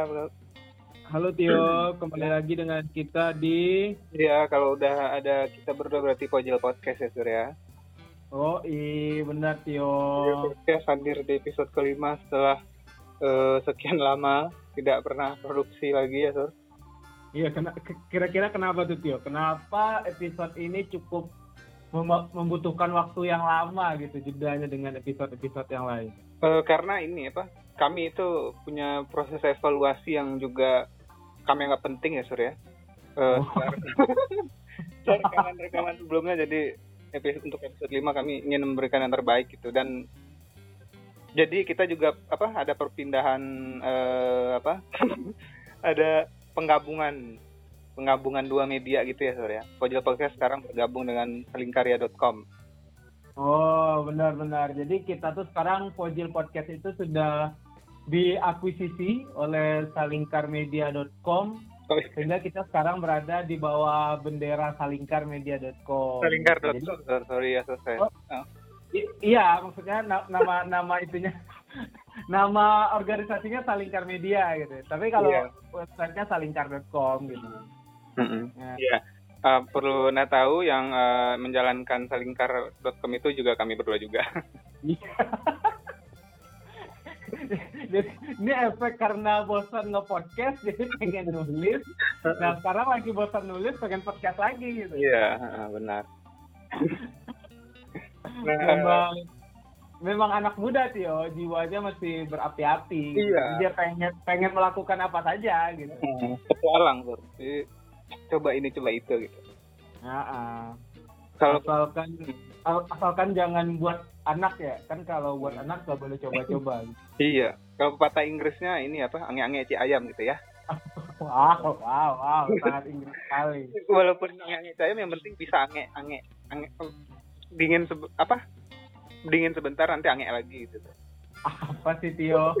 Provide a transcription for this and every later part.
halo Tio, kembali lagi dengan kita di Ya, kalau udah ada kita berdua berarti Pojil Podcast ya Surya. Oh, iya benar Tio. Podcast hadir di episode kelima setelah eh, sekian lama tidak pernah produksi lagi ya Sur. Iya, kira-kira kenapa tuh Tio? Kenapa episode ini cukup mem- membutuhkan waktu yang lama gitu jedanya dengan episode-episode yang lain? Eh, karena ini apa? Kami itu punya proses evaluasi yang juga kami anggap penting ya Sur ya. Eh, Oh. rekaman-rekaman sebelumnya jadi episode untuk episode 5 kami ingin memberikan yang terbaik gitu dan jadi kita juga apa ada perpindahan eh, apa ada penggabungan penggabungan dua media gitu ya Sur ya. Pojol Podcast sekarang bergabung dengan selingkarya.com. Oh, benar-benar. Jadi kita tuh sekarang Pojil Podcast itu sudah diakuisisi oleh salingkarmedia.com sehingga kita sekarang berada di bawah bendera salingkarmedia.com. Selingkar.com Sur. sorry ya saya. Oh. I- iya, maksudnya na- nama nama itunya nama organisasinya Salingkar Media gitu. Tapi kalau Iya. websitenya salingkar.com gitu. Ya. Iya. Eh, perlu Anda tahu yang eh, menjalankan salingkar.com itu juga kami berdua juga. Jadi ini efek karena bosan nge-podcast jadi pengen nulis. Nah sekarang lagi bosan nulis pengen podcast lagi gitu. Iya, benar. Memang memang anak muda Tio, jiwanya masih berapi-api. Iya. Dia pengen pengen melakukan apa saja gitu. Petualang. Jadi, coba ini coba itu gitu. Nah, ah. Kalau asalkan al- asalkan jangan buat anak ya kan kalau buat anak gak boleh coba-coba iya, kalau pepatah Inggrisnya ini apa? Ange-ange ci ayam gitu ya. wow wow wow sangat Inggris sekali Walaupun ange-ange ci ayam yang penting bisa ange ange ange dingin sebe- apa? Dingin sebentar nanti ange lagi gitu. apa sih Tio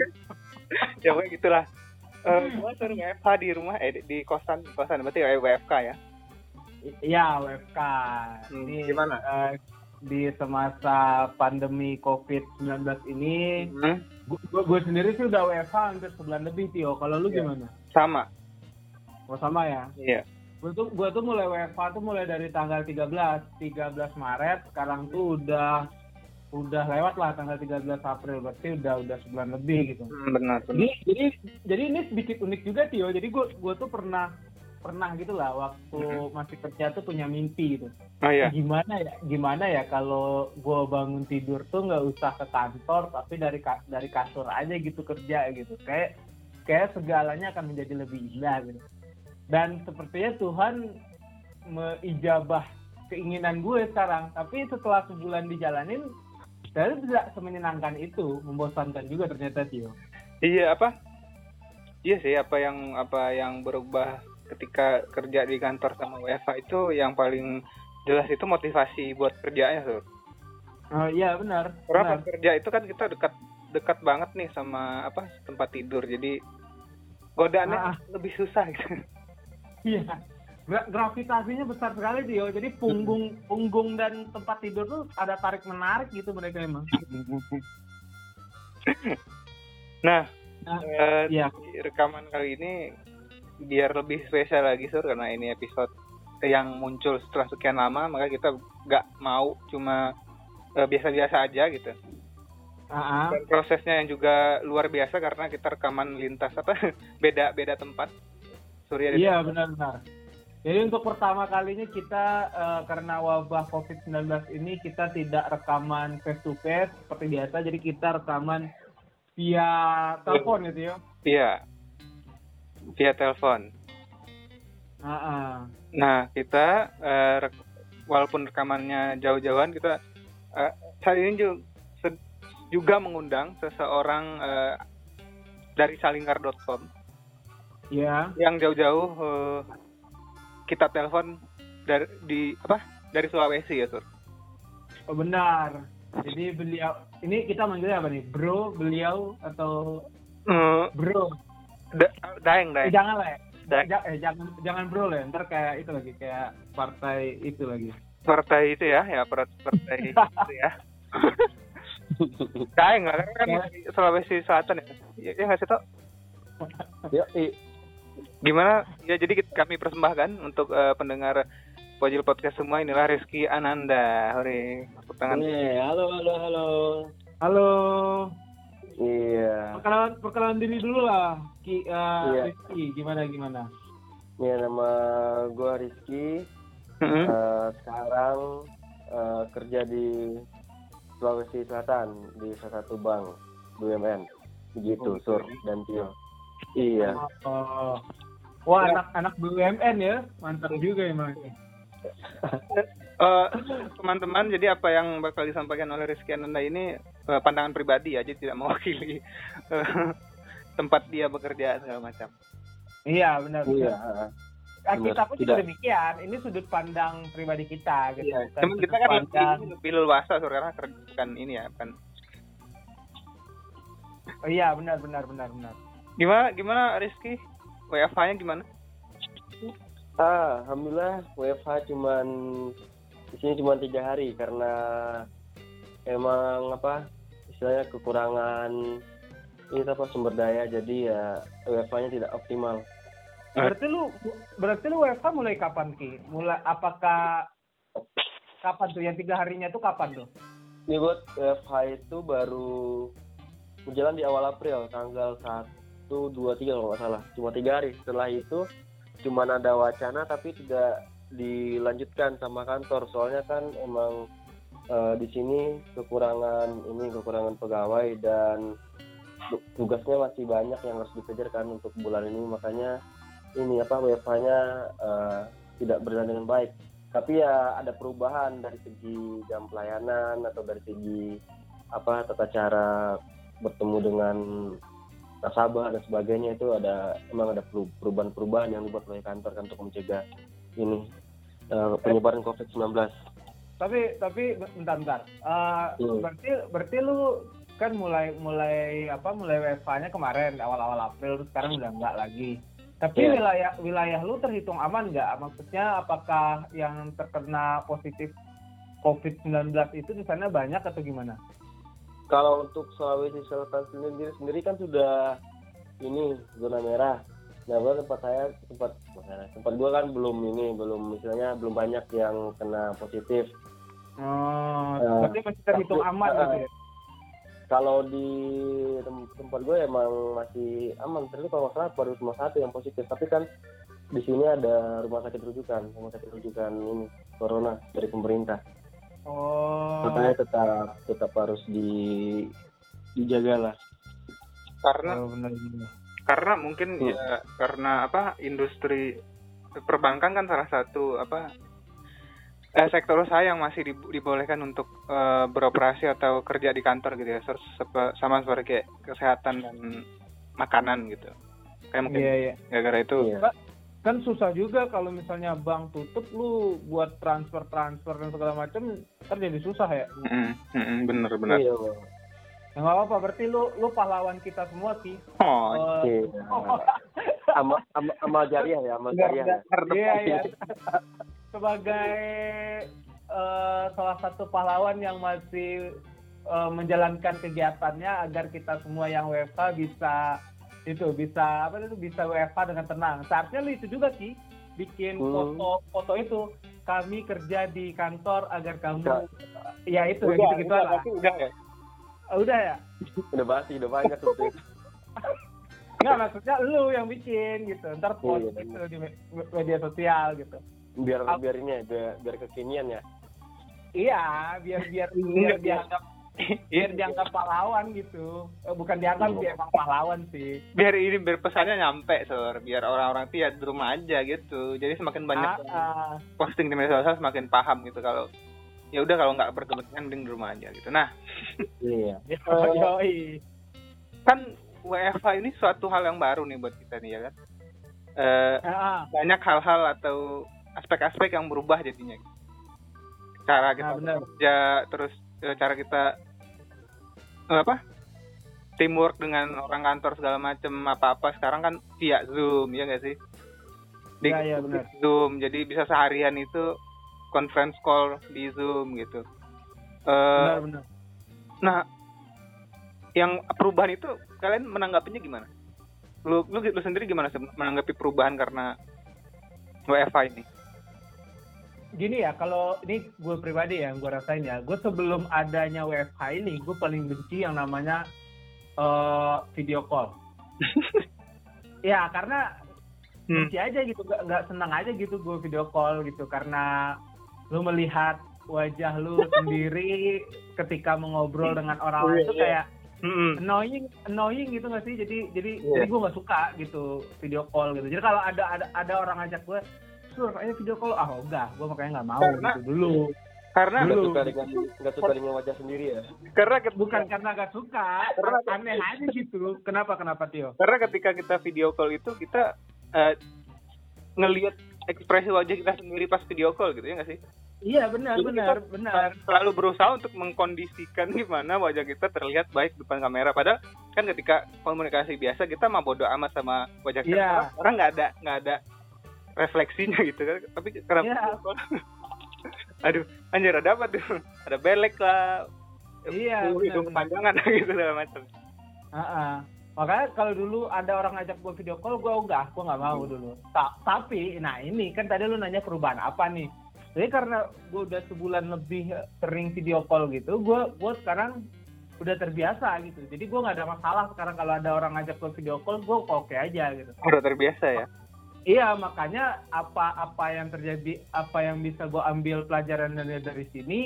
ya pokoknya gitulah. Eh, gua suruh WFH di rumah eh di, di kosan kosan berarti WFK ya. I- iya WFK Hmm, ini gimana? eh, di semasa pandemi COVID-19 ini Hmm, gue sendiri sih udah WFH hampir sebulan lebih Tio kalau lu Iya. gimana sama. oh sama ya Iya. gue tuh gue tuh mulai WFH tuh mulai dari tanggal 13 13 Maret sekarang tuh udah udah lewat lah tanggal 13 April berarti udah udah sebulan lebih gitu Hmm, benar benar. jadi jadi jadi ini sedikit unik juga Tio jadi gue gue tuh pernah pernah gitu lah waktu masih kerja tuh punya mimpi gitu. Oh iya. gimana ya gimana ya kalau gue bangun tidur tuh nggak usah ke kantor tapi dari ka- dari kasur aja gitu kerja gitu. Kayak kayak segalanya akan menjadi lebih indah gitu. Dan sepertinya Tuhan meijabah keinginan gue sekarang tapi setelah sebulan dijalanin saya tidak semenyenangkan itu membosankan juga ternyata Tio. Iya apa? Iya sih apa yang apa yang berubah ketika kerja di kantor sama WFH itu yang paling jelas itu motivasi buat kerjanya tuh. oh iya benar Karena benar. kerja itu kan kita dekat dekat banget nih sama apa tempat tidur jadi godaannya Ah. lebih susah gitu. Iya. Gra- Gravitasinya besar sekali Tio. Jadi punggung punggung dan tempat tidur tuh ada tarik menarik gitu mereka emang. Nah, Nah, eh, Iya. di rekaman kali ini biar lebih spesial lagi sur karena ini episode yang muncul setelah sekian lama maka kita nggak mau cuma eh, biasa-biasa aja gitu. Ah. dan prosesnya yang juga luar biasa karena kita rekaman lintas apa beda beda tempat Surya Iya benar-benar. Jadi untuk pertama kalinya kita eh, karena wabah COVID-19 ini kita tidak rekaman face to face seperti biasa. Jadi kita rekaman via telepon gitu ya. iya via telepon ah. nah kita eh, rek- walaupun rekamannya jauh-jauhan kita eh, saat ini juga, juga mengundang seseorang eh, dari salingkar.com Iya. yang jauh-jauh eh, kita telepon dari di apa dari Sulawesi ya sur Oh, benar. Jadi beliau ini kita manggilnya apa nih? Bro, beliau atau Eh, bro? Da- daeng Eh, daeng jangan lah ya. Da- Ja- eh, jangan jangan bro lah, ntar kayak itu lagi kayak partai itu lagi. partai itu ya ya par- partai itu ya Kayak nggak kan di Sulawesi Selatan ya? Ya ya nggak sih toh? Ya, Gimana? Ya jadi kita- kami persembahkan untuk eh, pendengar Pojil Podcast semua inilah Rizky Ananda. Hore, tepuk tangan. Halo, halo, halo. Halo. Iya. Perkenalan perkenalan diri dulu lah. Ki, eh, Iya. Rizky, gimana gimana? Ini nama gua Rizky. Eh, sekarang eh, kerja di Sulawesi Selatan di salah satu bank BUMN. Begitu, Oh, Sur dan Tio. Iya. Oh. Wah, Ya. anak-anak BUMN ya. Mantap juga emang. Eh, teman-teman, jadi apa yang bakal disampaikan oleh Rizky Ananda ini eh, pandangan pribadi ya, jadi tidak mewakili eh, tempat dia bekerja segala macam. Iya, benar. Iya. benar. Ah, benar. kita pun juga demikian. Ini sudut pandang pribadi kita gitu. Iya. Cuman kita kan pandang. lebih, lebih leluasa karena bukan ini ya, bukan. Oh, iya, benar benar benar benar. Gimana gimana Rizky? WFH-nya gimana? Ah, alhamdulillah WFH cuman di sini cuma tiga hari karena emang apa istilahnya kekurangan ini apa sumber daya jadi ya WFH-nya tidak optimal. Berarti lu berarti lu WFH mulai kapan Ki? Mulai apakah kapan tuh yang tiga harinya tuh kapan tuh? Ini buat WFH itu baru berjalan di awal April tanggal 1, 2, 3 kalau nggak salah. Cuma tiga hari. Setelah itu cuma ada wacana tapi tidak dilanjutkan sama kantor. Soalnya kan emang eh, di sini kekurangan ini kekurangan pegawai dan tu- tugasnya masih banyak yang harus dikejarkan untuk bulan ini makanya ini apa WFH-nya eh, tidak berjalan dengan baik tapi ya ada perubahan dari segi jam pelayanan atau dari segi apa tata cara bertemu dengan nasabah dan sebagainya itu ada emang ada peru- perubahan-perubahan yang dibuat oleh kantor kan untuk mencegah ini eh, penyebaran COVID-19. Tapi tapi bentar bentar. Eh, Hmm. berarti berarti lu kan mulai mulai apa mulai WFH-nya kemarin awal-awal April terus sekarang udah enggak lagi. Tapi Iya. wilayah wilayah lu terhitung aman nggak? Maksudnya apakah yang terkena positif COVID-19 itu di sana banyak atau gimana? Kalau untuk Sulawesi Selatan sendiri sendiri kan sudah ini zona merah. Nah, gua tempat saya tempat tempat gua kan belum ini belum misalnya belum banyak yang kena positif. Oh, Eh, berarti masih terhitung tapi- aman eh, gitu ya? Kalau di tem- tempat gue emang masih aman, terus kalau nggak salah baru cuma satu yang positif. Tapi kan di sini ada rumah sakit rujukan, rumah sakit rujukan ini corona dari pemerintah. Oh. Makanya tetap tetap harus di dijaga lah. Karena Oh, benar benar. karena mungkin Hmm. ya karena apa industri perbankan kan salah satu apa eh, sektor usaha yang masih di- dibolehkan untuk eh, beroperasi atau kerja di kantor gitu ya sepe- sama seperti kayak kesehatan dan makanan gitu kayak mungkin Iya, iya. gara-gara itu Iya. kan susah juga kalau misalnya bank tutup lu buat transfer transfer dan segala macam ntar jadi susah ya Mm, mm, mm, bener bener Iya, ya nggak apa-apa berarti lu lu pahlawan kita semua sih oh Eh, Iya. Amal, amal, amal jariah ya, amal jariah. ya. iya iya sebagai eh, salah satu pahlawan yang masih eh, menjalankan kegiatannya agar kita semua yang WFH bisa itu bisa apa itu bisa WFH dengan tenang saatnya lu itu juga sih bikin Hmm. foto foto itu kami kerja di kantor agar kamu Udah. ya itu udah gitu gitu udah, lah berarti udah ya udah ya Udah pasti, udah banyak tuh. Tik. Enggak maksudnya lu yang bikin gitu. Ntar post Iya, gitu di me- media sosial gitu. Biar biar ini ya, biar, biar kekinian ya. Iya, biar biar biar dianggap biar dianggap pahlawan gitu. Eh, bukan dianggap Iya. dia emang pahlawan sih. biar ini biar pesannya nyampe sur biar orang-orang tuh ya di rumah aja gitu jadi semakin banyak Ah, yang ah. posting di media sosial semakin paham gitu kalau ya udah kalau nggak berkepentingan mending di rumah aja gitu nah Iya. Yo- Yoi. kan WFH ini suatu hal yang baru nih buat kita nih ya kan Eh, Ah, banyak hal-hal atau aspek-aspek yang berubah jadinya cara kita Ah, bekerja terus eh, cara kita eh, apa teamwork dengan orang kantor segala macam apa-apa sekarang kan via zoom ya nggak sih di iya, benar. zoom jadi bisa seharian itu conference call di zoom gitu Eh, benar benar. Nah, yang perubahan itu kalian menanggapinya gimana? Lu lu, lu sendiri gimana sih menanggapi perubahan karena WFH ini? Gini ya, kalau ini gue pribadi ya, gue rasain ya, gue sebelum adanya WFH ini, gue paling benci yang namanya uh, video call. ya, karena Hmm. benci aja gitu, nggak nggak senang aja gitu gue video call gitu, karena lu melihat wajah lu sendiri ketika mengobrol dengan orang lain itu Iya, iya. kayak Mm-mm. annoying annoying gitu nggak sih jadi jadi Iya. jadi gue nggak suka gitu video call gitu jadi kalau ada ada ada orang ngajak gue sur ayo video call ah enggak gue makanya nggak mau Karena- gitu dulu Karena nggak Dulu. suka dengan nggak suka dengan wajah sendiri ya karena ket- bukan karena nggak suka Karena- aneh aja gitu kenapa kenapa Tio karena ketika kita video call itu kita eh, ngelihat ekspresi wajah kita sendiri pas video call gitu ya nggak sih? iya benar Jadi benar kita benar Selalu berusaha untuk mengkondisikan gimana wajah kita terlihat baik depan kamera. Padahal kan ketika komunikasi biasa kita mah bodo amat sama wajah kita. Iya. Orang- Orang nggak ada nggak ada refleksinya gitu kan. Tapi karena video call, aduh anjir ada apa tuh? Ada belek lah. Iya, hidung panjangan gitu segala macam. Heeh. makanya kalau dulu ada orang ngajak gue video call gue enggak gue nggak mau dulu Ta- tapi nah ini kan tadi lu nanya perubahan apa nih jadi karena gue udah sebulan lebih sering video call gitu gue gue sekarang udah terbiasa gitu jadi gue nggak ada masalah sekarang kalau ada orang ngajak gue video call gue oke aja gitu Udah terbiasa ya. Iya makanya apa apa yang terjadi apa yang bisa gue ambil pelajaran dari dari sini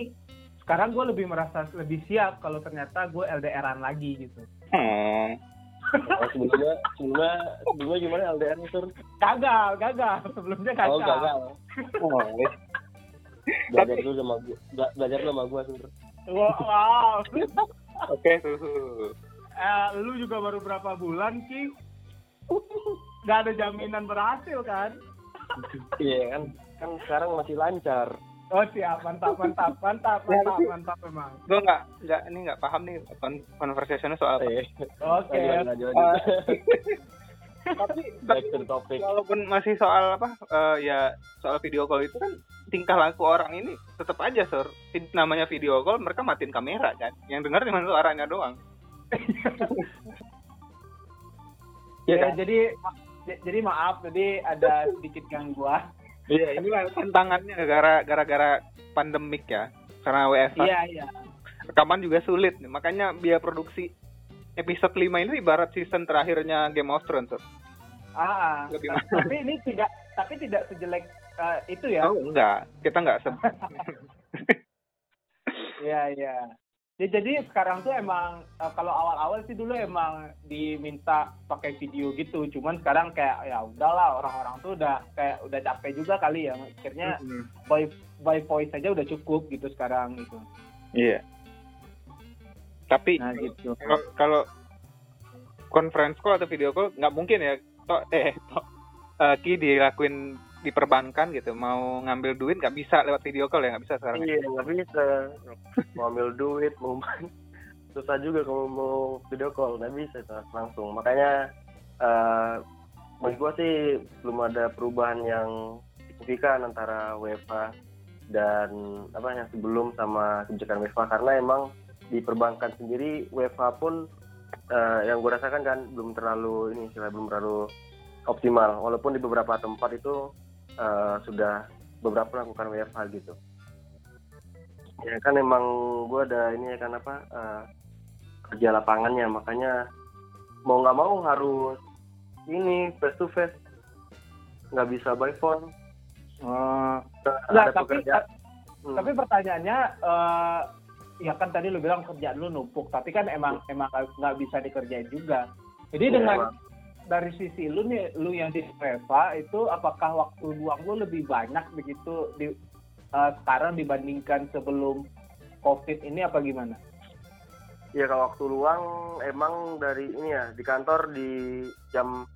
sekarang gue lebih merasa lebih siap kalau ternyata gue LDRan lagi gitu. Hmm. oh, sebelumnya sebelumnya sebelumnya gimana LDR sur? Gagal gagal. Sebelumnya gagal, oh gagal. Oh, belajar dulu sama Bela- belajar dulu sama gua sur. Wow, wow. Oke, suhu. Eh, lu juga baru berapa bulan ki nggak ada jaminan berhasil kan? Iya kan? Kan sekarang masih lancar. Oh siap. Mantap mantap mantap mantap mantap memang. Gue nggak nggak ini nggak paham nih kon- conversationnya soal apa. eh oke. Lanjut Tapi topic. walaupun masih soal apa eh, ya soal video call itu kan tingkah laku orang ini tetap aja sur. Namanya video call mereka matiin kamera kan? Yang dengar cuma suaranya doang. Ya, kan? jadi jadi maaf jadi ada sedikit gangguan iya inilah tantangannya gara gara-gara pandemik ya karena WFH iya iya rekaman juga sulit makanya biaya produksi episode 5 ini ibarat season terakhirnya Game of Thrones sur. ah, ah. Lebih Ta- tapi ini tidak tapi tidak sejelek eh, itu ya oh enggak kita enggak Iya iya. Ya, jadi sekarang tuh emang eh, kalau awal-awal sih dulu emang diminta pakai video gitu, cuman sekarang kayak ya udahlah orang-orang tuh udah kayak udah capek juga kali ya, akhirnya Hmm. by by voice aja udah cukup gitu sekarang gitu. iya tapi Nah gitu. kalau conference call atau video call nggak mungkin ya toh eh toh eh, ki dilakuin di perbankan gitu mau ngambil duit nggak bisa lewat video call ya nggak bisa sekarang iya nggak bisa. Mau ambil duit mau susah juga kalau mau video call nggak bisa itu langsung. Makanya eh menurut gua sih belum ada perubahan yang signifikan antara WFH dan apa yang sebelum sama kebijakan WFH karena emang di perbankan sendiri WFH pun eh, yang gue rasakan kan belum terlalu ini istilah belum terlalu optimal. Walaupun di beberapa tempat itu eh, sudah beberapa melakukan WFH gitu. Ya kan emang gue ada ini ya kan apa eh, kerja lapangannya. Makanya mau nggak mau harus ini face to face. Nggak bisa by phone. Ada Nggak, tapi Hmm. tapi pertanyaannya eh ya kan tadi lu bilang kerjaan lu numpuk, tapi kan emang emang nggak- bisa dikerjain juga. Jadi Iya, dengan emang. Dari sisi lu nih, lu yang di Reva itu apakah waktu luang lu lebih banyak begitu di eh, sekarang dibandingkan sebelum COVID ini apa gimana? ya kalau waktu luang emang dari ini ya di kantor di jam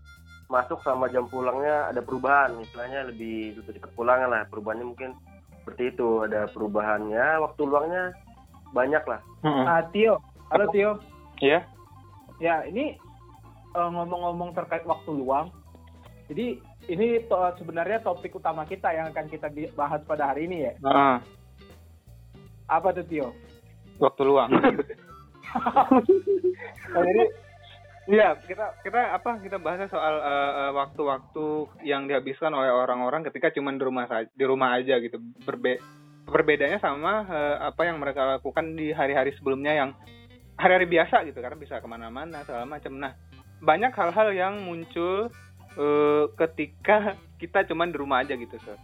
masuk sama jam pulangnya ada perubahan istilahnya lebih lebih dekat pulangan lah perubahannya mungkin seperti itu ada perubahannya waktu luangnya banyak lah Ah, Tio, halo Tio. Iya. Ya, ini ngomong-ngomong terkait waktu luang. Jadi ini to- sebenarnya topik utama kita yang akan kita bahas pada hari ini ya. Ah, Apa tuh Tio? waktu luang Nah, jadi Iya, kita kita apa kita bahasnya soal eh, eh, waktu-waktu yang dihabiskan oleh orang-orang ketika cuma di rumah saja, di rumah aja gitu. Berbe perbedaannya sama eh, apa yang mereka lakukan di hari-hari sebelumnya yang hari-hari biasa gitu karena bisa ke mana-mana segala macam. Nah, banyak hal-hal yang muncul eh, ketika kita cuma di rumah aja gitu, Sir.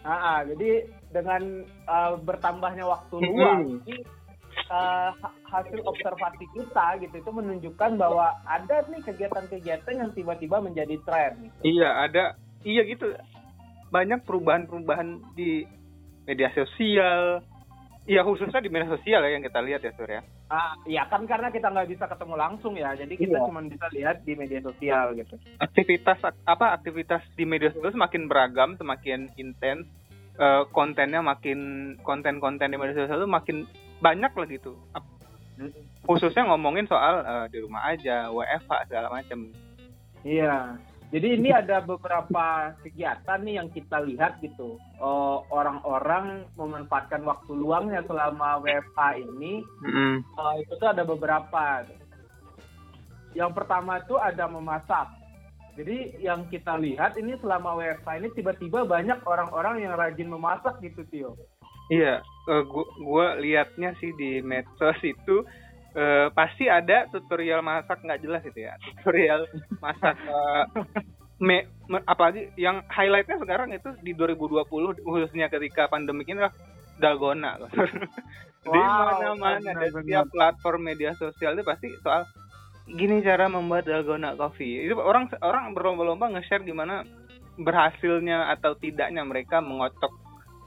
Ah, ah, jadi dengan uh, bertambahnya waktu luang, ini uh, ha- hasil observasi kita gitu itu menunjukkan bahwa ada nih kegiatan-kegiatan yang tiba-tiba menjadi tren. Gitu. Iya, ada iya gitu. Banyak perubahan-perubahan di media sosial. Iya, khususnya di media sosial ya yang kita lihat ya, Sur ya. Ah, ya kan karena kita nggak bisa ketemu langsung ya, jadi kita Iya. cuma bisa lihat di media sosial gitu. Aktivitas apa aktivitas di media sosial semakin beragam, semakin intens. Eh, kontennya makin konten-konten di media sosial itu makin banyak lah gitu. Khususnya ngomongin soal eh, di rumah aja, WFH segala macam. Iya. Jadi ini ada beberapa kegiatan nih yang kita lihat gitu. Eh, orang-orang memanfaatkan waktu luangnya selama WFH ini. Eh, itu tuh ada beberapa. Yang pertama itu ada memasak. Jadi yang kita lihat ini selama WFH ini tiba-tiba banyak orang-orang yang rajin memasak gitu Tio. Iya, eh, gua, gua liatnya sih di medsos itu eh, pasti ada tutorial masak nggak jelas itu ya, tutorial masak. eh, me, me- apalagi yang highlightnya sekarang itu di 2020 khususnya ketika pandemi ini adalah dalgona. di Wow, mana-mana dan setiap platform media sosial itu pasti soal gini cara membuat dalgona coffee. Itu orang orang berlomba-lomba nge-share gimana berhasilnya atau tidaknya mereka mengocok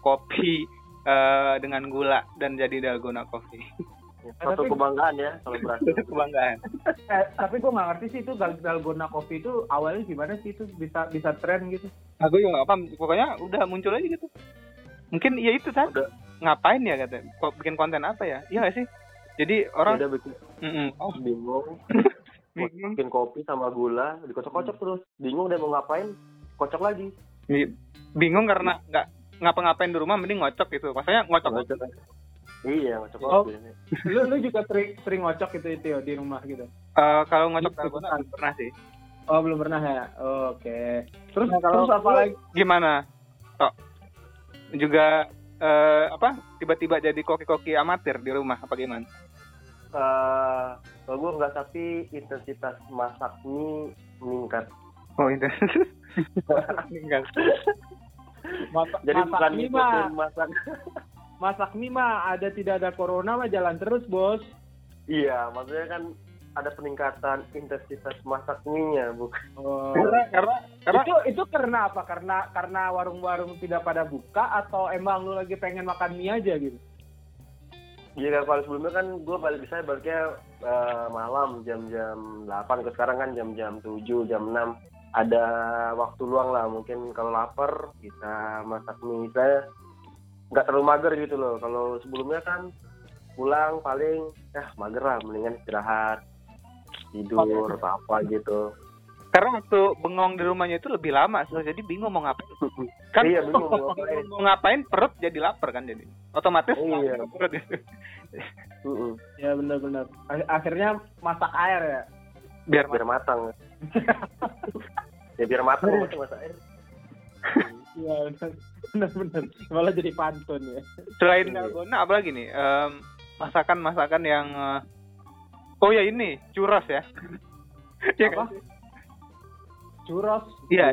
kopi eh, dengan gula dan jadi dalgona coffee. Satu tapi- kebanggaan ya kalau berhasil. Itu kebanggaan. Eh, tapi gue nggak ngerti sih itu dal- dalgona coffee itu awalnya gimana sih itu bisa bisa tren gitu. Aku juga nggak paham. Pokoknya udah muncul aja gitu. Mungkin ya itu kan. Udah. Ngapain ya katanya? Kok bikin konten apa ya? Iya nggak sih? Jadi orang Udah bikin Mm-mm. oh, bingung. bingung. Bikin kopi sama gula, dikocok-kocok terus. Bingung deh mau ngapain, kocok lagi. bingung karena nggak ngapa-ngapain di rumah mending ngocok gitu. Maksudnya ngocok Ngocok. Iya, ngocok Oh. kopi. Lu lu juga sering sering ngocok gitu Tio di rumah gitu. Eh, kalau ngocok dalgona belum pernah sih. Oh belum pernah ya. Oke. Terus Nah, kalau terus apa lagi? Gimana? Tok. Juga eh, apa? Tiba-tiba jadi koki-koki amatir di rumah apa gimana? Eh, kalau gue enggak tapi intensitas masak mie meningkat. Oh, itu. Enggak. Masak, Jadi masak bukan ngikutin masak. Masak mie mah ada tidak ada corona mah jalan terus bos. Iya, maksudnya kan ada peningkatan intensitas masak mie-nya, bukan. Oh. Karena karena karena itu itu karena apa? Karena karena warung-warung tidak pada buka atau emang lu lagi pengen makan mie aja gitu? Iya kalau sebelumnya kan gue balik bisa baliknya eh, malam jam-jam 8 ke sekarang kan jam-jam 7 jam 6 ada waktu luang lah mungkin kalau lapar bisa masak mie saya nggak terlalu mager gitu loh kalau sebelumnya kan pulang paling ya mager lah mendingan istirahat tidur apa apa gitu karena waktu bengong di rumahnya itu lebih lama, so, jadi bingung mau ngapain. Kan Iya, bingung mau ngapain. mau ngapain perut jadi lapar kan jadi. Otomatis Iya. lapar perut. Mm-mm. Ya benar-benar. Ak- Akhirnya masak air ya. Biar biar matang ya biar matang masak air Iya benar-benar. Malah jadi pantun ya. selain Iya. dalgona apa lagi nih Em, masakan-masakan yang eh, oh ya ini churros ya Iya Apa? kan? Churros. iya.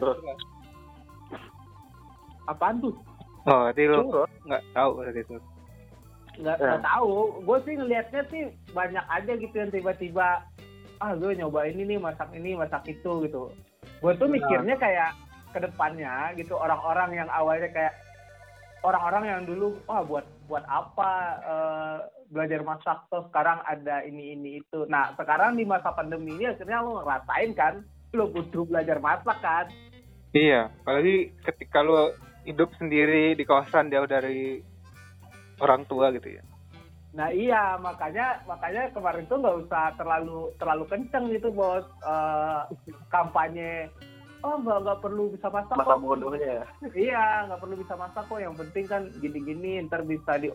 Apaan tuh? oh berarti lu nggak tahu berarti itu Nggak, Ya. tahu. Gue sih ngelihatnya sih banyak aja gitu yang tiba-tiba ah gue nyoba ini nih masak ini masak itu gitu. Gue tuh Nah. mikirnya kayak ke depannya gitu orang-orang yang awalnya kayak orang-orang yang dulu wah buat buat apa eh, belajar masak tuh sekarang ada ini ini itu. Nah sekarang di masa pandemi ini akhirnya lo ngerasain kan lo butuh belajar masak kan. iya apalagi ketika lu hidup sendiri di kawasan jauh dari orang tua gitu ya Nah iya makanya makanya kemarin tuh nggak usah terlalu terlalu kenceng gitu bos Eh, kampanye oh nggak nggak perlu bisa masak masa kok. bodohnya ya? Iya nggak perlu bisa masak kok. Yang penting kan gini-gini ntar bisa di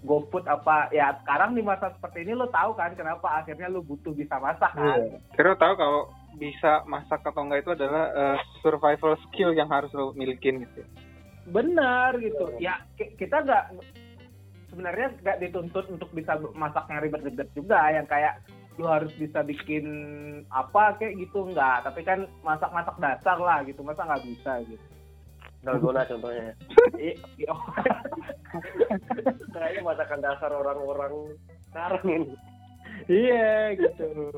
GoFood apa. Ya sekarang di masa seperti ini lo tahu kan kenapa akhirnya lo butuh bisa masak kan? Kira tahu kalau bisa masak atau enggak itu adalah eh, survival skill yang harus lo milikin gitu. benar gitu. Ya ki- kita nggak sebenarnya nggak dituntut untuk bisa masak yang ribet-ribet juga. Yang kayak lu harus bisa bikin apa kayak gitu nggak tapi kan masak-masak dasar lah gitu masa nggak bisa gitu. Dalgona contohnya. I- i- kayaknya masakan dasar orang-orang sekarang ini. Iya gitu.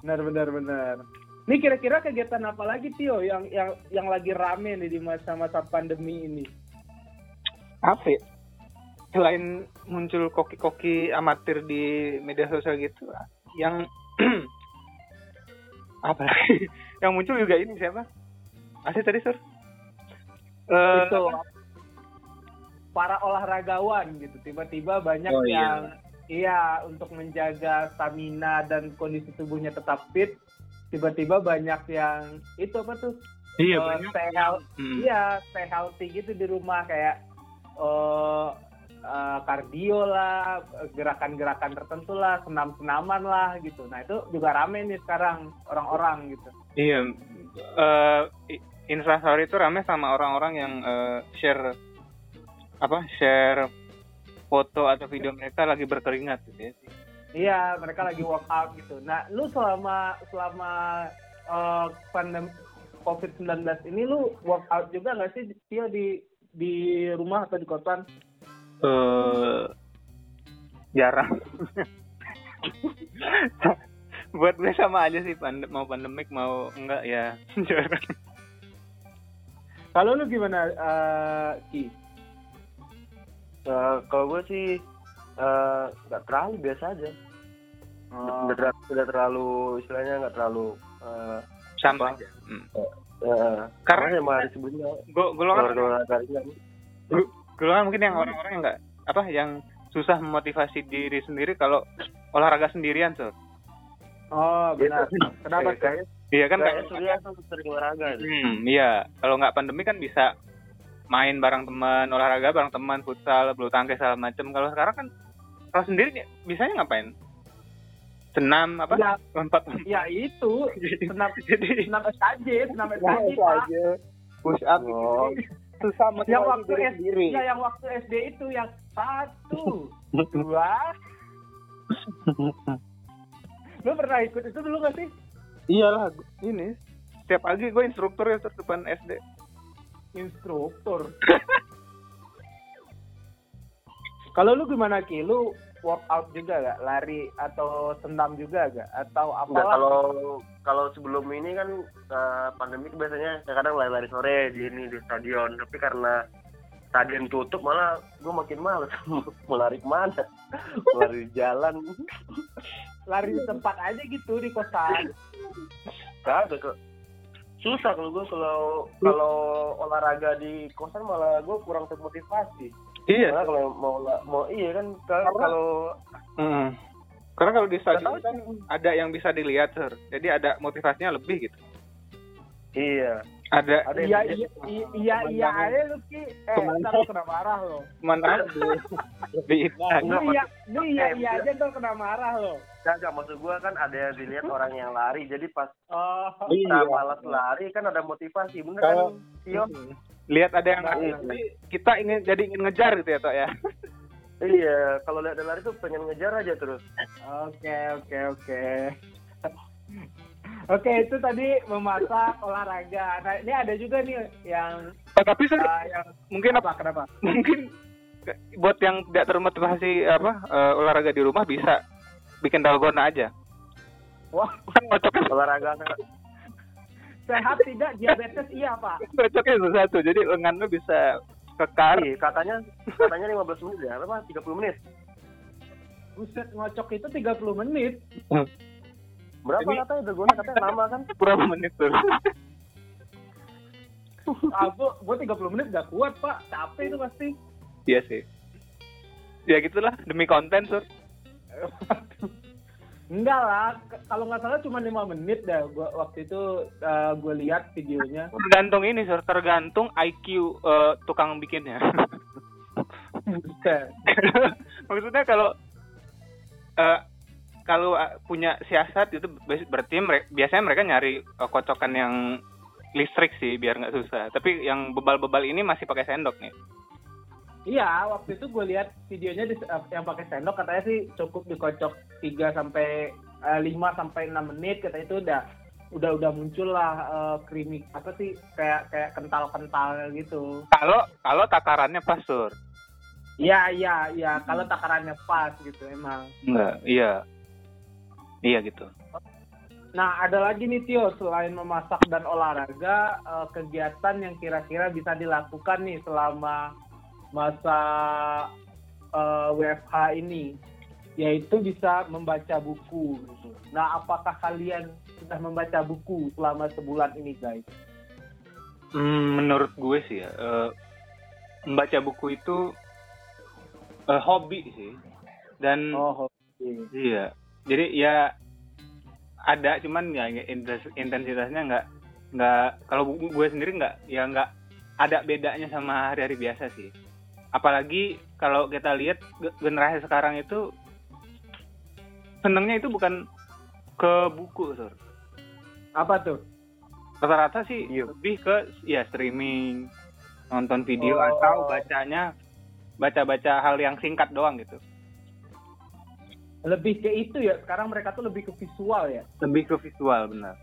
Benar benar benar. Ini kira-kira kegiatan apa lagi Tio yang yang yang lagi rame nih di masa-masa pandemi ini? Apa ya? Selain muncul koki-koki amatir di media sosial gitu, yang apa lagi? yang muncul juga ini siapa? Asli tadi sur? Eh, itu para olahragawan gitu tiba-tiba banyak Oh, iya. yang iya untuk menjaga stamina dan kondisi tubuhnya tetap fit tiba-tiba banyak yang itu apa tuh iya eh, banyak. stay health- Hmm. iya stay healthy gitu di rumah kayak eh eh, kardio lah gerakan-gerakan tertentu lah senam-senaman lah gitu nah itu juga rame nih sekarang orang-orang gitu Iya, eh i- Instastory itu rame sama orang-orang yang eh, share apa share foto atau video mereka lagi berkeringat gitu ya. Iya, mereka lagi workout gitu. Nah, lu selama selama uh, pandemi COVID-19 ini lu workout juga nggak sih Tio di di rumah atau di kosan? Eh jarang. Buat gue sama aja sih pande- mau pandemik mau enggak ya jarang. Kalau lu gimana uh, Ki? Eh, kalau gue sih eh, nggak terlalu biasa aja Oh, nggak ter- nggak terlalu istilahnya nggak terlalu eh, Sama Apa? aja. Hmm. eh, Karena karena sama hari sebelumnya Go- golongan ringan golongan mungkin yang orang-orang yang enggak apa yang susah memotivasi diri sendiri kalau olahraga sendirian tuh. oh benar. Kenapa kayak Iya kan kayak kan sering olahraga gitu. Hmm, iya. Kalau nggak pandemi kan bisa main bareng teman, olahraga bareng teman, futsal, bulu tangkis segala macem. Kalau sekarang kan kalau sendiri bisanya ngapain? Senam apa? Ya, Lompat. ya itu senam Jadi senam SKJ, senam SKJ Pak. push up Oh, susah Yang waktu diri S- sendiri. Ya yang waktu SD itu yang satu, dua. lu pernah ikut itu dulu gak sih? Iyalah, ini setiap pagi gue instruktur ya depan SD. instruktur. Kalau lu gimana Ki? Lu workout juga gak? Lari atau senam juga gak? Atau apa? kalau kalau sebelum ini kan eh, pandemi itu biasanya kadang lari-lari sore di ini di stadion tapi karena stadion tutup malah gue makin males mau lari ke mana mau lari di jalan Lari di tempat aja gitu di kosan. kagak kok susah kalau gue kalau kalau olahraga di kosan malah gue kurang termotivasi Iya. karena kalau mau mau iya kan kalau Karena- kalau Hmm. Karena kalau di stadion kan ada yang bisa dilihat, Sir. Jadi ada motivasinya lebih gitu. iya Ada ada Iya yang iya iya iya iya aja lu Ki. Eh, ntar lu kena marah lo. teman lebih iya lu iya Eh, iya aja ntar kena marah lo. Kagak maksud gue kan ada yang dilihat orang yang lari jadi pas Oh. kita malas lari kan ada motivasi bener Kalau- kan Tio Lihat ada yang Nah, lari, iya. tapi kita ingin jadi ingin ngejar gitu ya, Tok ya. iya kalau lihat ada lari tuh pengen ngejar aja terus Oke, oke, oke. Oke, itu tadi memasak, olahraga. Nah, ini ada juga nih yang Oh, tapi Sir, uh, yang mungkin apa? apa? Kenapa? Mungkin buat yang tidak termotivasi apa eh, olahraga di rumah bisa bikin dalgona aja. Wah, Kan cocoknya olahraga sehat tidak diabetes iya, Pak. cocoknya itu satu. Jadi lengan lu bisa kekar. Iya, katanya katanya 15 menit ya apa 30 menit Buset, ngocok itu 30 menit. berapa Ini- katanya Dalgona katanya lama kan Berapa menit tuh? Aku, gua 30 menit gak kuat, Pak. Capek itu pasti. Iya sih. Ya gitulah demi konten, Sur. Enggak lah, kalau nggak salah cuma 5 menit dah. Gua waktu itu uh, gue lihat videonya. Tergantung ini, Sur. Tergantung IQ eh, tukang bikinnya. Maksudnya kalau eh, kalau eh, punya siasat itu berarti mere- biasanya mereka nyari eh, kocokan yang listrik sih biar nggak susah tapi yang bebal-bebal ini masih pakai sendok nih Iya, waktu itu gue lihat videonya di, eh, yang pakai sendok katanya sih cukup dikocok 3 sampai eh, 5 sampai 6 menit katanya itu udah udah udah muncul lah eh, creamy apa sih kayak kayak kental-kental gitu. kalau kalau takarannya pas sur Iya, iya, iya, kalau takarannya pas gitu emang. enggak iya iya gitu Nah, ada lagi nih Tio, selain memasak dan olahraga, kegiatan yang kira-kira bisa dilakukan nih selama masa eh, WFH ini, yaitu bisa membaca buku. gitu. Nah, apakah kalian sudah membaca buku selama sebulan ini, guys? Hmm, menurut gue sih ya eh, membaca buku itu eh, hobi sih dan Oh, oke. Iya. Jadi ya ada cuman ya intensitasnya nggak nggak kalau gue sendiri nggak ya nggak ada bedanya sama hari-hari biasa sih. Apalagi kalau kita lihat ge- generasi sekarang itu senengnya itu bukan ke buku, Sur. Apa tuh? Rata-rata sih Iya. lebih ke ya streaming, nonton video Oh. atau bacanya baca-baca hal yang singkat doang gitu. Lebih ke itu ya, sekarang mereka tuh lebih ke visual ya. Lebih ke visual benar.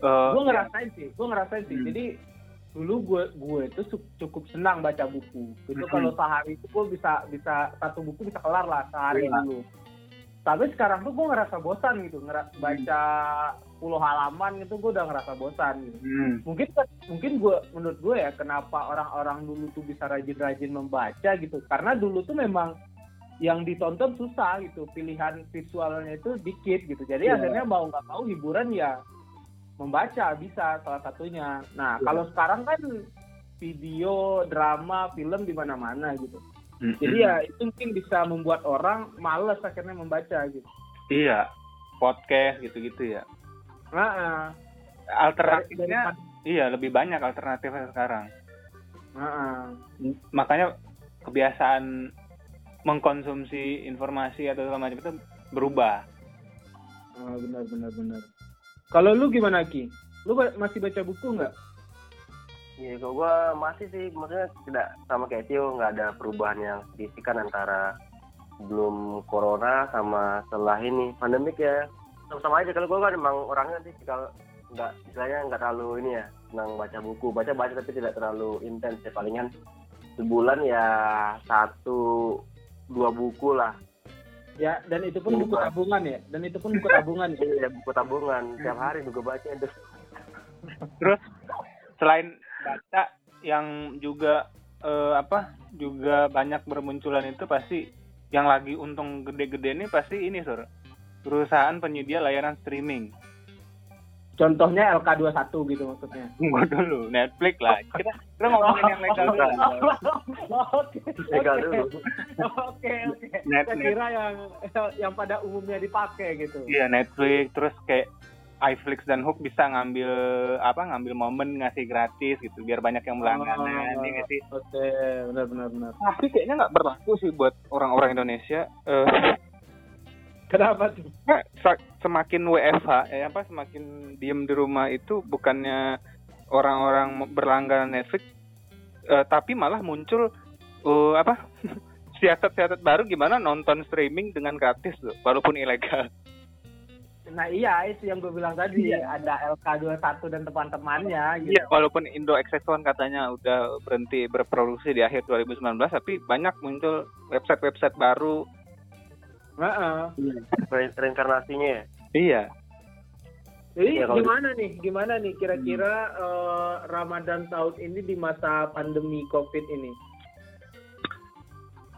Eh, gue ngerasain sih gue ngerasain sih Hmm. jadi dulu gue gue itu cukup senang baca buku itu Hmm. kalau sehari itu gue bisa bisa satu buku bisa kelar lah sehari Iya. dulu tapi sekarang tuh gue ngerasa bosan gitu ngera baca 10 halaman gitu gue udah ngerasa bosan gitu Hmm. mungkin mungkin gue menurut gue ya kenapa orang-orang dulu tuh bisa rajin-rajin membaca gitu karena dulu tuh memang yang ditonton susah gitu pilihan visualnya itu dikit gitu jadi Iya. akhirnya mau nggak mau hiburan ya membaca bisa salah satunya nah Iya. kalau sekarang kan video drama film di mana-mana gitu Hmm. jadi ya itu mungkin bisa membuat orang males akhirnya membaca gitu Iya, podcast gitu-gitu ya. nah eh, Alternatifnya iya lebih banyak alternatifnya sekarang. nah, eh. Makanya kebiasaan mengkonsumsi informasi atau segala macam itu berubah. Oh, benar benar benar. Kalau lu gimana Ki? Lu masih baca buku nggak? Iya, kalau gua masih sih, maksudnya tidak sama kayak Tio, nggak ada perubahan yang signifikan antara sebelum corona sama setelah ini pandemik ya. Sama-sama aja kalau gua kan emang orangnya sih kalau nggak istilahnya nggak terlalu ini ya senang baca buku, baca baca tapi tidak terlalu intens ya palingan sebulan ya satu dua buku lah Ya, dan itu pun buku tabungan ya. Dan itu pun buku tabungan ya. Iya, buku tabungan tiap hari juga baca itu. Terus selain baca yang juga eh, apa juga banyak bermunculan itu pasti yang lagi untung gede-gede ini pasti ini sur perusahaan penyedia layanan streaming. Contohnya LK21 gitu maksudnya. Tunggu dulu Netflix lah. Kita kita ngomongin yang legal dulu. lah. Oke. Legal oke. dulu. Oke, oke. Saya Netflix. kira yang yang pada umumnya dipakai gitu. Iya Netflix terus kayak iFlix dan Hook bisa ngambil apa ngambil momen ngasih gratis gitu biar banyak yang berlangganan Oh, Iya nggak sih. Oke, benar benar benar. Tapi kayaknya nggak berlaku sih buat orang-orang Indonesia. Eh, Kenapa tuh? Nah, semakin WFH, eh apa semakin diem di rumah itu bukannya orang-orang berlangganan Netflix, eh, tapi malah muncul eh, apa siasat-siasat baru gimana nonton streaming dengan gratis loh, walaupun ilegal. Nah iya, itu yang gue bilang tadi. Ada LK21 dan teman-temannya gitu. Iya, walaupun Indo XX1 katanya udah berhenti berproduksi di akhir 2019, tapi banyak muncul website-website baru. Heeh. Re- Reinkarnasinya ya. Iya. Jadi Ya, gimana nih, gimana nih kira-kira eh, Ramadan tahun ini di masa pandemi COVID ini?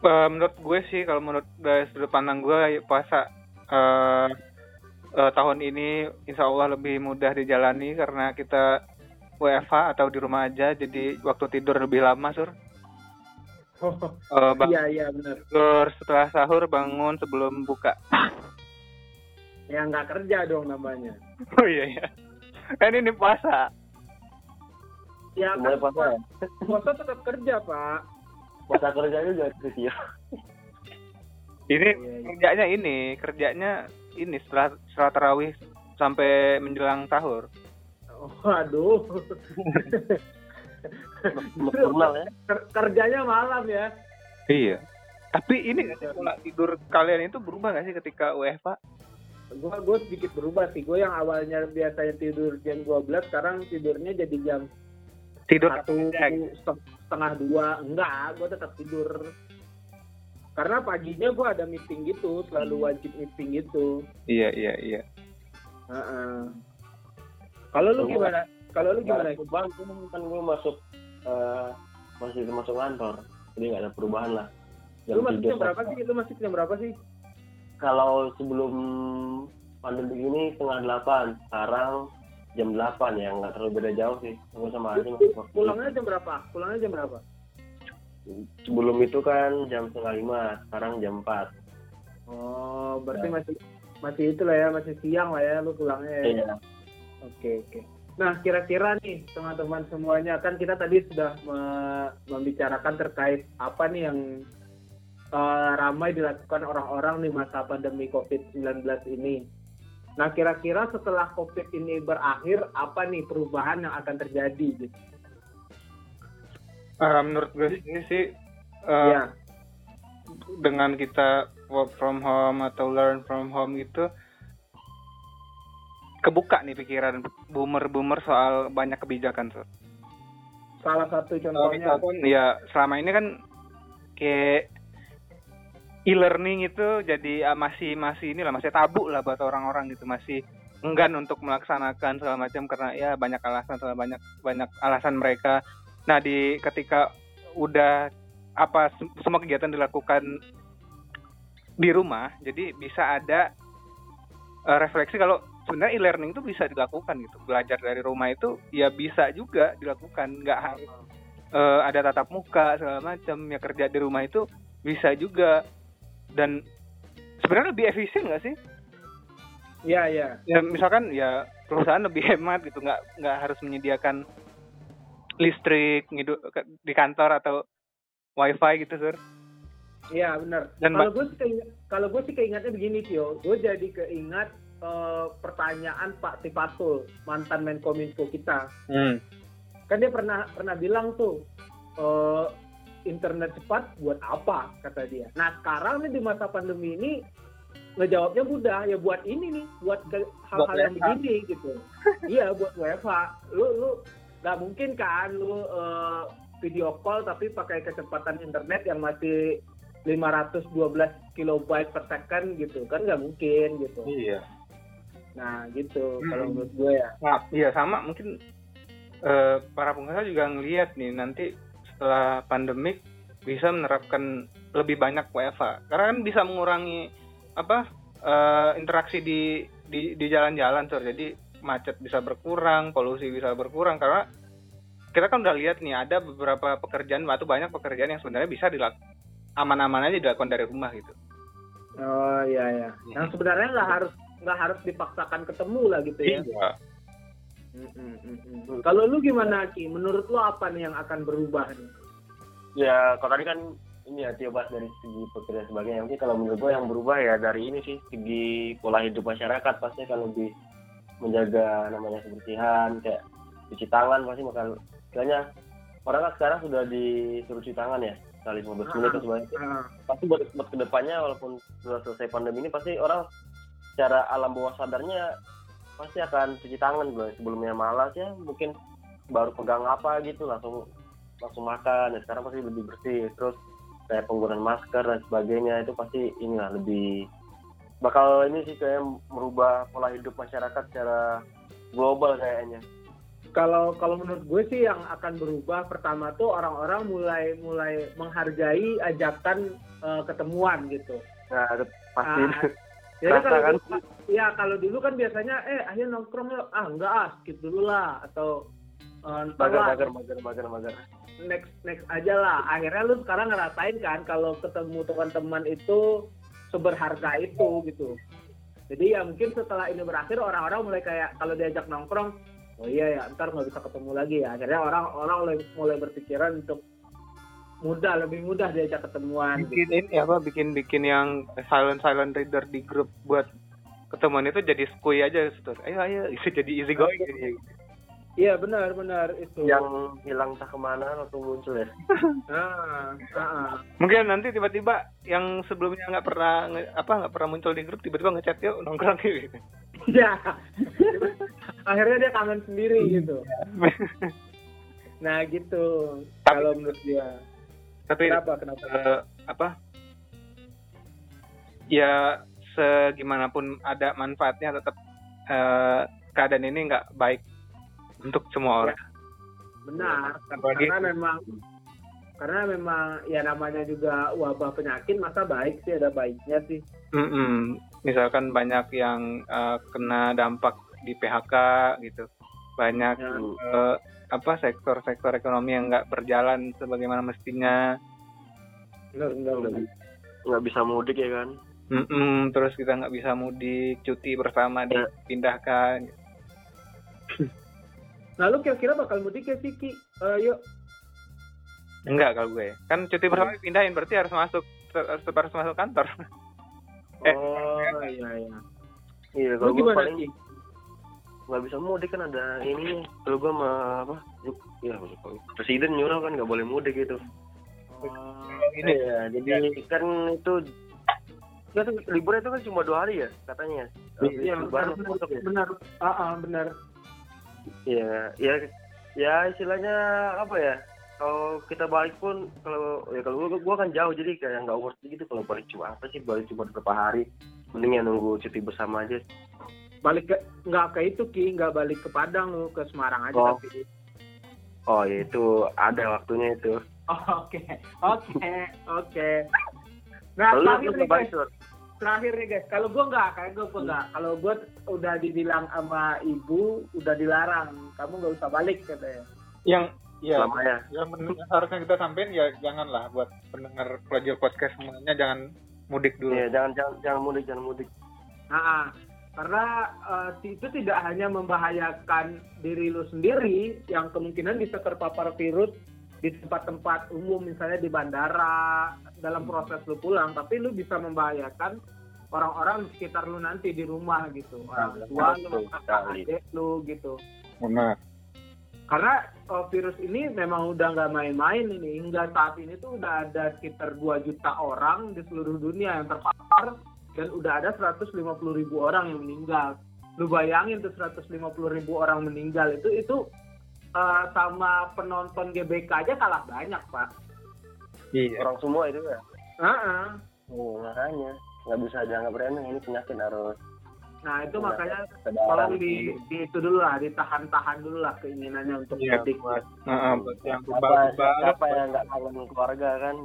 Eh, menurut gue sih kalau menurut dari sudut pandang gue puasa eh, eh, tahun ini insya Allah lebih mudah dijalani karena kita WFH atau di rumah aja jadi waktu tidur lebih lama sur Eh, bangun Iya iya benar. setelah sahur bangun sebelum buka Ya nggak kerja dong namanya. oh iya iya kan ini puasa Ya Semuanya kan puasa ya? puasa tetap kerja pak. masa kerja juga ya ini Iya, iya. kerjanya ini kerjanya ini setelah setelah tarawih sampai menjelang sahur Waduh. nocturnal ya Ker- kerjanya malam ya. iya tapi ini pola tidur kalian itu berubah nggak sih ketika WFH Gue gue sedikit berubah sih. Gue yang awalnya biasanya tidur jam 12, sekarang tidurnya jadi jam tidur satu setengah dua. Enggak, gue tetap tidur. Karena paginya gue ada meeting gitu, selalu wajib meeting gitu. iya iya iya Heeh. Kalau lu gimana? Kalau lu gimana? perubahan kan gue masuk eh, masih masuk kantor jadi nggak ada perubahan lah Lu Jam masuk tiga jam berapa sih? Lu masuk jam berapa sih? kalau sebelum pandemi ini setengah delapan sekarang jam delapan ya nggak terlalu beda jauh sih gue sama masuk waktu. Pulangnya jam berapa? Pulangnya jam berapa? sebelum itu kan jam setengah lima sekarang jam empat Oh, berarti Ya. masih masih itulah ya, masih siang lah ya lu pulangnya. ya. iya Oke, oke. Nah, kira-kira nih teman-teman semuanya kan kita tadi sudah me- membicarakan terkait apa nih yang eh, ramai dilakukan orang-orang di masa pandemi COVID-19 ini. Nah, kira-kira setelah COVID ini berakhir, apa nih perubahan yang akan terjadi? Gitu? Ah, menurut gue sih sih eh, ya, dengan kita work from home atau learn from home gitu kebuka nih pikiran boomer-boomer soal banyak kebijakan so. salah satu contohnya. misalkan ya selama ini kan kayak e-learning itu jadi ah, masih masih inilah masih tabu lah buat orang-orang gitu masih enggan untuk melaksanakan segala macam karena ya banyak alasan segala banyak banyak alasan mereka. Nah di ketika udah apa sem- semua kegiatan dilakukan di rumah, jadi bisa ada eh, refleksi kalau sebenarnya e-learning itu bisa dilakukan gitu. Belajar dari rumah itu ya bisa juga dilakukan, nggak harus eh, ada tatap muka segala macam. Ya kerja di rumah itu bisa juga. Dan sebenarnya lebih efisien nggak sih? Ya, ya. ya misalkan ya perusahaan lebih hemat gitu. Nggak nggak harus menyediakan listrik ke- di kantor atau wifi gitu sur. Iya benar. Kalau gue sih keinget, kalau gue sih keingetnya begini Tio, gue jadi keingat eh, pertanyaan Pak Tifatul mantan Menkominfo kita. hmm. Kan dia pernah pernah bilang tuh eh, internet cepat buat apa kata dia. Nah sekarang nih di masa pandemi ini ngejawabnya mudah ya buat ini nih buat hal-hal yang begini gitu. iya buat WFH. Lu lu nggak mungkin kan lu eh, video call tapi pakai kecepatan internet yang masih 512 kilobyte per second gitu kan nggak mungkin gitu. iya Nah gitu. Hmm. kalau menurut gue ya. nah, iya sama. Mungkin eh, para pengusaha juga ngelihat nih nanti setelah pandemik bisa menerapkan lebih banyak WFA karena kan bisa mengurangi apa eh, interaksi di di di jalan-jalan sur jadi macet bisa berkurang polusi bisa berkurang. Karena kita kan udah lihat nih ada beberapa pekerjaan atau banyak pekerjaan yang sebenarnya bisa dilakukan aman-aman aja dilakukan dari rumah gitu. Oh iya ya. Yang sebenarnya nggak harus nggak harus dipaksakan ketemu lah gitu ya. Iya. Mm, mm, mm. Kalau lu gimana Ki? Menurut lu apa nih yang akan berubah nih? ya kalau tadi kan ini ya Tio bahas dari segi pekerjaan sebagainya mungkin kalau menurut gue yang berubah ya dari ini sih segi pola hidup masyarakat pasti kan lebih menjaga namanya kebersihan kayak cuci tangan pasti bakal istilahnya orang kan sekarang sudah disuruh cuci tangan ya sekali 15 menit atau sebagainya Ah, pasti buat, buat ke depannya walaupun sudah selesai pandemi ini pasti orang secara alam bawah sadarnya pasti akan cuci tangan bro. sebelumnya malas ya mungkin baru pegang apa gitu langsung langsung makan ya sekarang pasti lebih bersih terus kayak penggunaan masker dan sebagainya itu pasti inilah lebih bakal ini sih kayak merubah pola hidup masyarakat secara global kayaknya Kalau kalau menurut gue sih yang akan berubah pertama tuh orang-orang mulai mulai menghargai ajakan eh, ketemuan gitu. nah pasti Ah, Jadi Rasa kalau kan? dulu, ya kalau dulu kan biasanya eh ayo nongkrong yuk. ah enggak ah skip dulu lah. Atau ntar mager mager mager mager mager. Next next aja lah. Akhirnya lu sekarang ngerasain kan kalau ketemu teman-teman itu seberharga itu gitu. Jadi ya mungkin setelah ini berakhir orang-orang mulai kayak kalau diajak nongkrong oh iya ya ntar nggak bisa ketemu lagi ya. Akhirnya orang orang mulai mulai berpikiran untuk mudah lebih mudah diajak ketemuan. Bikin ini apa bikin bikin yang silent silent reader di grup buat ketemuan itu jadi skui aja gitu. ayo ayo itu jadi easy going jadi iya benar benar itu. Yang hilang tak ke mana langsung muncul ya? Ah, ah, ah. mungkin nanti tiba-tiba yang sebelumnya nggak pernah nge- apa nggak pernah muncul di grup tiba-tiba ngechat yuk nongkrong gitu Iya. akhirnya dia kangen sendiri gitu. Nah gitu. Tapi- kalau menurut dia tapi kenapa? Kenapa? eh, apa? Ya segimanapun ada manfaatnya tetap eh, keadaan ini nggak baik untuk semua orang. Benar apalagi karena memang karena memang ya namanya juga wabah penyakit masa baik sih ada baiknya sih. Mm-mm. misalkan banyak yang eh, kena dampak di PHK gitu. Banyak Ya. eh, apa sektor-sektor ekonomi yang nggak berjalan sebagaimana mestinya. Benar benar benar. Nggak bisa mudik ya kan? Mm-mm. terus kita nggak bisa mudik cuti bersama Ya. dipindahkan. Lalu kira-kira bakal mudik ya sih Ki Eh, yuk. Enggak kalau gue. Kan cuti bersama dipindahin berarti harus masuk harus, harus masuk kantor. Eh. oh iya iya. Iya lu kalau gue gimana paling Ki nggak bisa mudik kan ada ini kalau gue sama apa ya presiden nyuruh kan nggak boleh mudik gitu Oh, ini Iya, jadi kan itu ya tuh liburnya itu kan cuma dua hari ya katanya. Habis iya benar benar ya. benar ah ah, benar Iya, ya ya istilahnya apa ya? Kalau kita balik pun kalau ya kalau gua, gua kan jauh jadi kayak nggak worth it gitu kalau balik cuma apa sih balik cuma beberapa hari. Mending ya nunggu cuti bersama aja. Balik ke nggak ke itu Ki nggak balik ke Padang lu ke Semarang aja Oh. tapi Oh ya itu ada waktunya itu. Oh, Oke, oke, oke. Nah, lu terakhir lu nih guys, Sur? terakhir nih guys. Kalau gue nggak, kayak gue nggak. Kalau gue udah dibilang sama ibu, udah dilarang, kamu nggak usah balik katanya. yang ya selamanya. yang men- harusnya kita sampein ya janganlah buat pendengar pelajar podcast semuanya jangan mudik dulu Iya, jangan jangan jangan mudik jangan mudik. Nah, karena eh, itu tidak hanya membahayakan diri lu sendiri, yang kemungkinan bisa terpapar virus di tempat-tempat umum, misalnya di bandara, dalam proses lu pulang, tapi lu bisa membahayakan orang-orang di sekitar lu nanti di rumah gitu, orang tua lu, adik lu gitu. benar Karena eh, virus ini memang udah nggak main-main ini. Hingga saat ini tuh udah ada sekitar 2 juta orang di seluruh dunia yang terpapar dan udah ada 150 ribu orang yang meninggal. Lu bayangin tuh 150 ribu orang meninggal itu itu eh, sama penonton GBK aja kalah banyak pak. iya Orang semua itu ya. Heeh. Oh, makanya nggak bisa dianggap remeh ini penyakit harus Nah itu makanya tolong di, di itu dulu lah, ditahan-tahan dulu lah keinginannya untuk Iya, mudik. buat Heeh, buat yang kebal-kebal siapa yang nggak kangen keluarga kan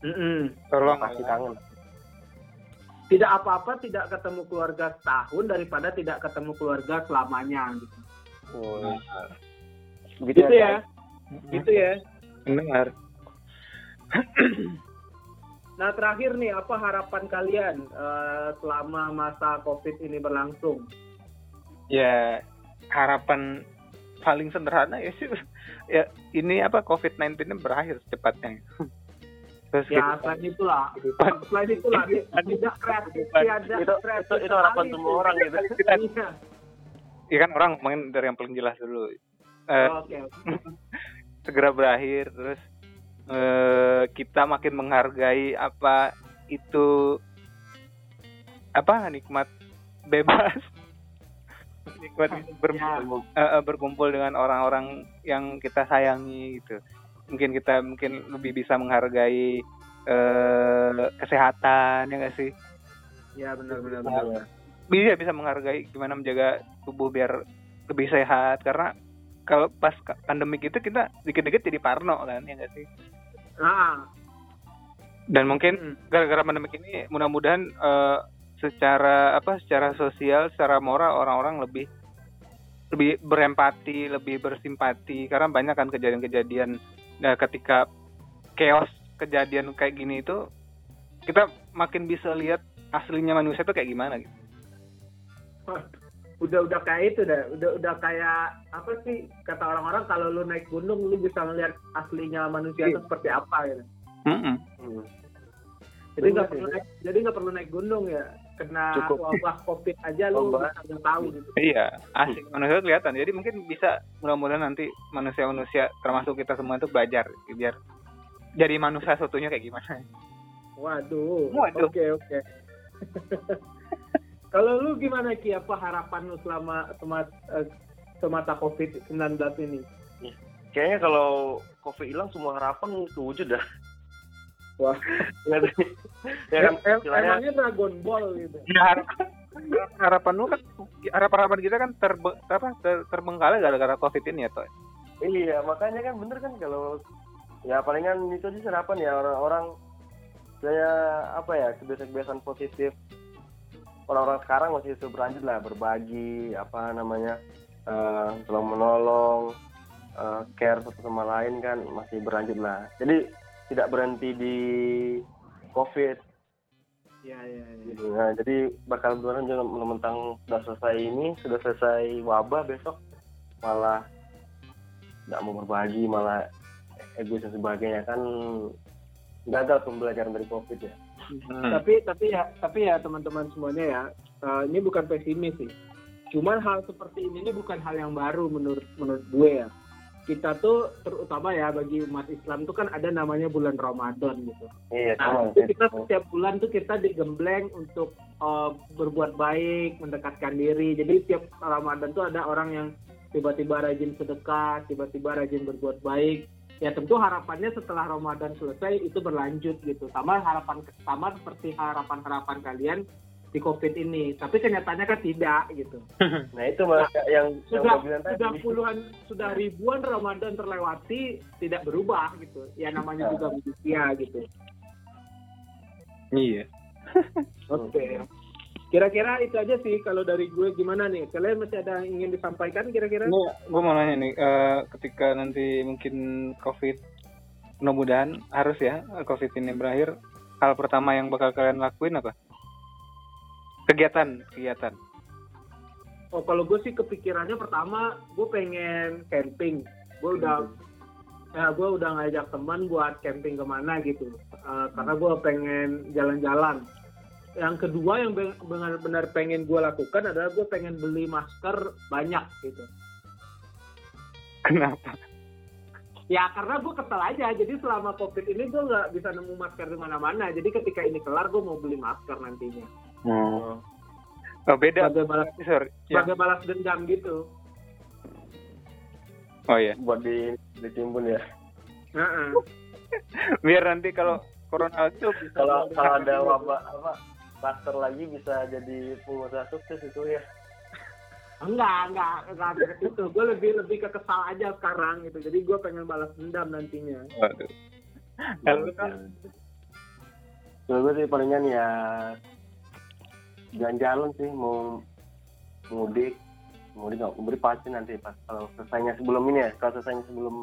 Mm-mm. tolong pasti kangen Tidak apa-apa tidak ketemu keluarga setahun daripada tidak ketemu keluarga selamanya. Gitu. oh, Gitu ya, gitu ya. benar Nah terakhir nih, apa harapan kalian eh, selama masa COVID ini berlangsung? ya harapan paling sederhana ya sih ya ini apa COVID-19 ini berakhir secepatnya terus Ya kehidupan- selain itulah, selain itulah tidak kreatif, tidak itu kreatif itu, itu harapan semua itu. orang gitu. Iya. ya kan orang main dari yang paling jelas dulu. Eh, Oke, segera berakhir terus eh, kita makin menghargai apa itu apa nikmat bebas. Nikmat ber- Ya. eh, eh, berkumpul dengan orang-orang yang kita sayangi gitu mungkin kita mungkin lebih bisa menghargai eh, kesehatan ya nggak sih? Ya benar-benar benar. bisa bisa menghargai gimana menjaga tubuh biar lebih sehat. Karena kalau pas pandemi itu kita dikit-dikit jadi parno kan ya nggak sih? Nah, dan mungkin mm, gara-gara pandemi ini mudah-mudahan eh, secara apa secara sosial secara moral orang-orang lebih lebih berempati lebih bersimpati. Karena banyak kan kejadian-kejadian nah, ketika chaos kejadian kayak gini itu kita makin bisa lihat aslinya manusia itu kayak gimana gitu. Udah udah kayak itu dah. Udah udah kayak apa sih kata orang-orang kalau lu naik gunung lu bisa ngeliat aslinya manusia itu seperti apa gitu. Mm-mm. Hmm. jadi nggak perlu naik jadi nggak perlu naik gunung ya kena Cukup. wabah covid aja lu Wabah. bisa nggak tahu gitu Iya, asik manusia kelihatan. Jadi mungkin bisa mudah-mudahan nanti manusia-manusia termasuk kita semua itu belajar biar jadi manusia satunya kayak gimana. waduh Waduh. oke oke kalau lu gimana ki apa harapan lu selama semata, semata covid 19 ini Kayaknya kalau COVID hilang semua harapan kewujud dah. Wah. ya, kan, Em- emangnya Dragon Ball gitu? Ya, harap- harapan lu kan harapan-harapan kita kan terbe, apa ter, terbengkalai gara-gara covid ini ya toh. Iya, makanya kan bener kan kalau ya palingan itu sih harapan ya orang-orang saya apa ya kebiasaan-kebiasaan positif. Orang-orang sekarang masih terus berlanjut lah berbagi apa namanya eh tolong menolong eh, care satu sama lain kan masih berlanjut lah. Jadi tidak berhenti di covid. Ya ya ya. Nah, jadi bakal beneran juga mentang sudah selesai ini sudah selesai wabah besok malah nggak mau berbagi malah egois dan sebagainya. Kan gagal pembelajaran dari covid ya. Hmm. tapi tapi ya tapi ya teman-teman semuanya ya eh, ini bukan pesimis sih. Cuman hal seperti ini ini bukan hal yang baru menurut menurut gue ya kita tuh terutama ya bagi umat Islam tuh kan ada namanya bulan Ramadan gitu iya Nah, itu kita setiap bulan tuh kita digembleng untuk eh, berbuat baik, mendekatkan diri. Jadi tiap Ramadan tuh ada orang yang tiba-tiba rajin sedekah, tiba-tiba rajin berbuat baik. Ya tentu harapannya setelah Ramadan selesai itu berlanjut gitu. Sama harapan sama seperti harapan-harapan kalian di Covid ini. Tapi kenyataannya kan tidak gitu. nah itu malah yang yang Sudah bilang sudah tadi puluhan sudah ribuan Ramadan terlewati tidak berubah gitu. Ya namanya juga manusia gitu. Iya. Oke. Kira-kira itu aja sih kalau dari gue gimana nih? Kalian masih ada yang ingin disampaikan kira-kira? Gue mau nanya nih, eh, ketika nanti mungkin COVID, mudah-mudahan harus ya COVID ini berakhir, hal pertama yang bakal kalian lakuin apa? Kegiatan, kegiatan. Oh kalau gue sih kepikirannya pertama gue pengen camping. Gue udah ya gue udah ngajak teman buat camping ke mana gitu. Eh, karena gue pengen jalan-jalan. Yang kedua yang be- benar-benar pengen gue lakukan adalah gue pengen beli masker banyak gitu. Kenapa? Ya karena gue kesel aja. Jadi selama covid ini gue nggak bisa nemu masker di mana-mana. Jadi ketika ini kelar gue mau beli masker nantinya. Oh, oh beda. Sebagai balas, Sorry. Ya. balas dendam gitu. Oh iya. buat di ditimbun ya Heeh. Biar nanti kalau corona itu bisa kalau kalau ada wabah apa klaster lagi bisa jadi pengusaha sukses itu ya Enggak, enggak, enggak situ. Gue lebih lebih ke kesal aja sekarang gitu. Jadi gue pengen balas dendam nantinya. Waduh. Kan Kalau gue sih palingan ya jalan-jalan sih mau mudik mudik nggak mudik pasti nanti pas kalau selesainya sebelum ini ya kalau selesainya sebelum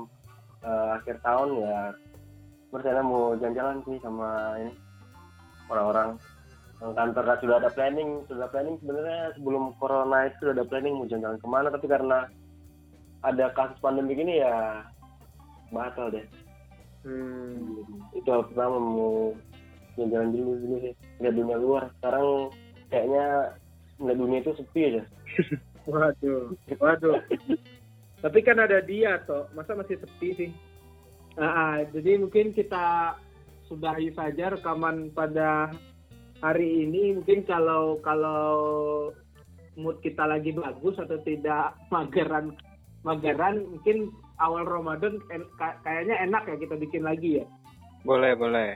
eh, akhir tahun ya berencana mau jalan-jalan sih sama ini orang-orang. Kantor kan sudah ada planning sudah ada planning sebenarnya sebelum corona itu sudah ada planning mau jalan-jalan ke mana tapi karena ada kasus pandemi gini ya batal deh. Hmm. itu hal pertama mau jalan-jalan dulu dulu sih lihat dunia luar. Sekarang kayaknya melihat dunia itu sepi aja Waduh, waduh. Tapi kan ada dia toh, masa masih sepi sih? Ah, jadi mungkin kita sudahi saja rekaman pada hari ini. Mungkin kalau kalau mood kita lagi bagus atau tidak mageran mageran, mungkin awal Ramadan en- ka- kayaknya enak ya kita bikin lagi ya. boleh, boleh.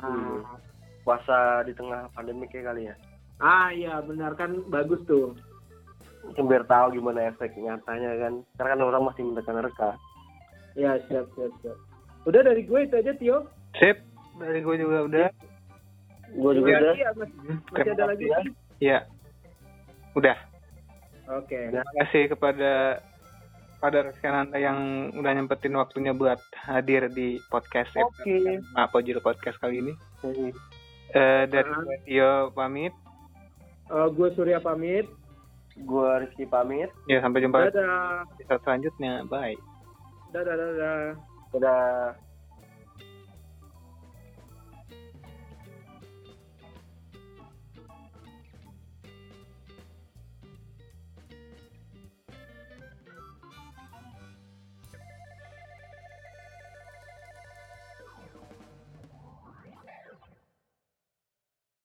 Ah, puasa di tengah pandemi kayak kali ya ah iya benar kan bagus tuh. Mungkin biar tahu gimana efek nyatanya kan karena kan orang masih menerka-nerka Ya siap siap siap. Udah dari gue itu aja Tio. Sip. Dari gue juga udah. gue juga Iya, udah iya, masih, masih ada lagi. ya. Iya. Udah. Oke. Terima kasih kepada pada rekan anda yang udah nyempetin waktunya buat hadir di podcast Oke. apa judul podcast kali ini. Hmm. Eh dari gue Tio pamit. Eh, gue Surya pamit. Gua Rizky pamit. Ya sampai jumpa Dadah. di selanjutnya. Bye. Dadah, dadah. Dadah.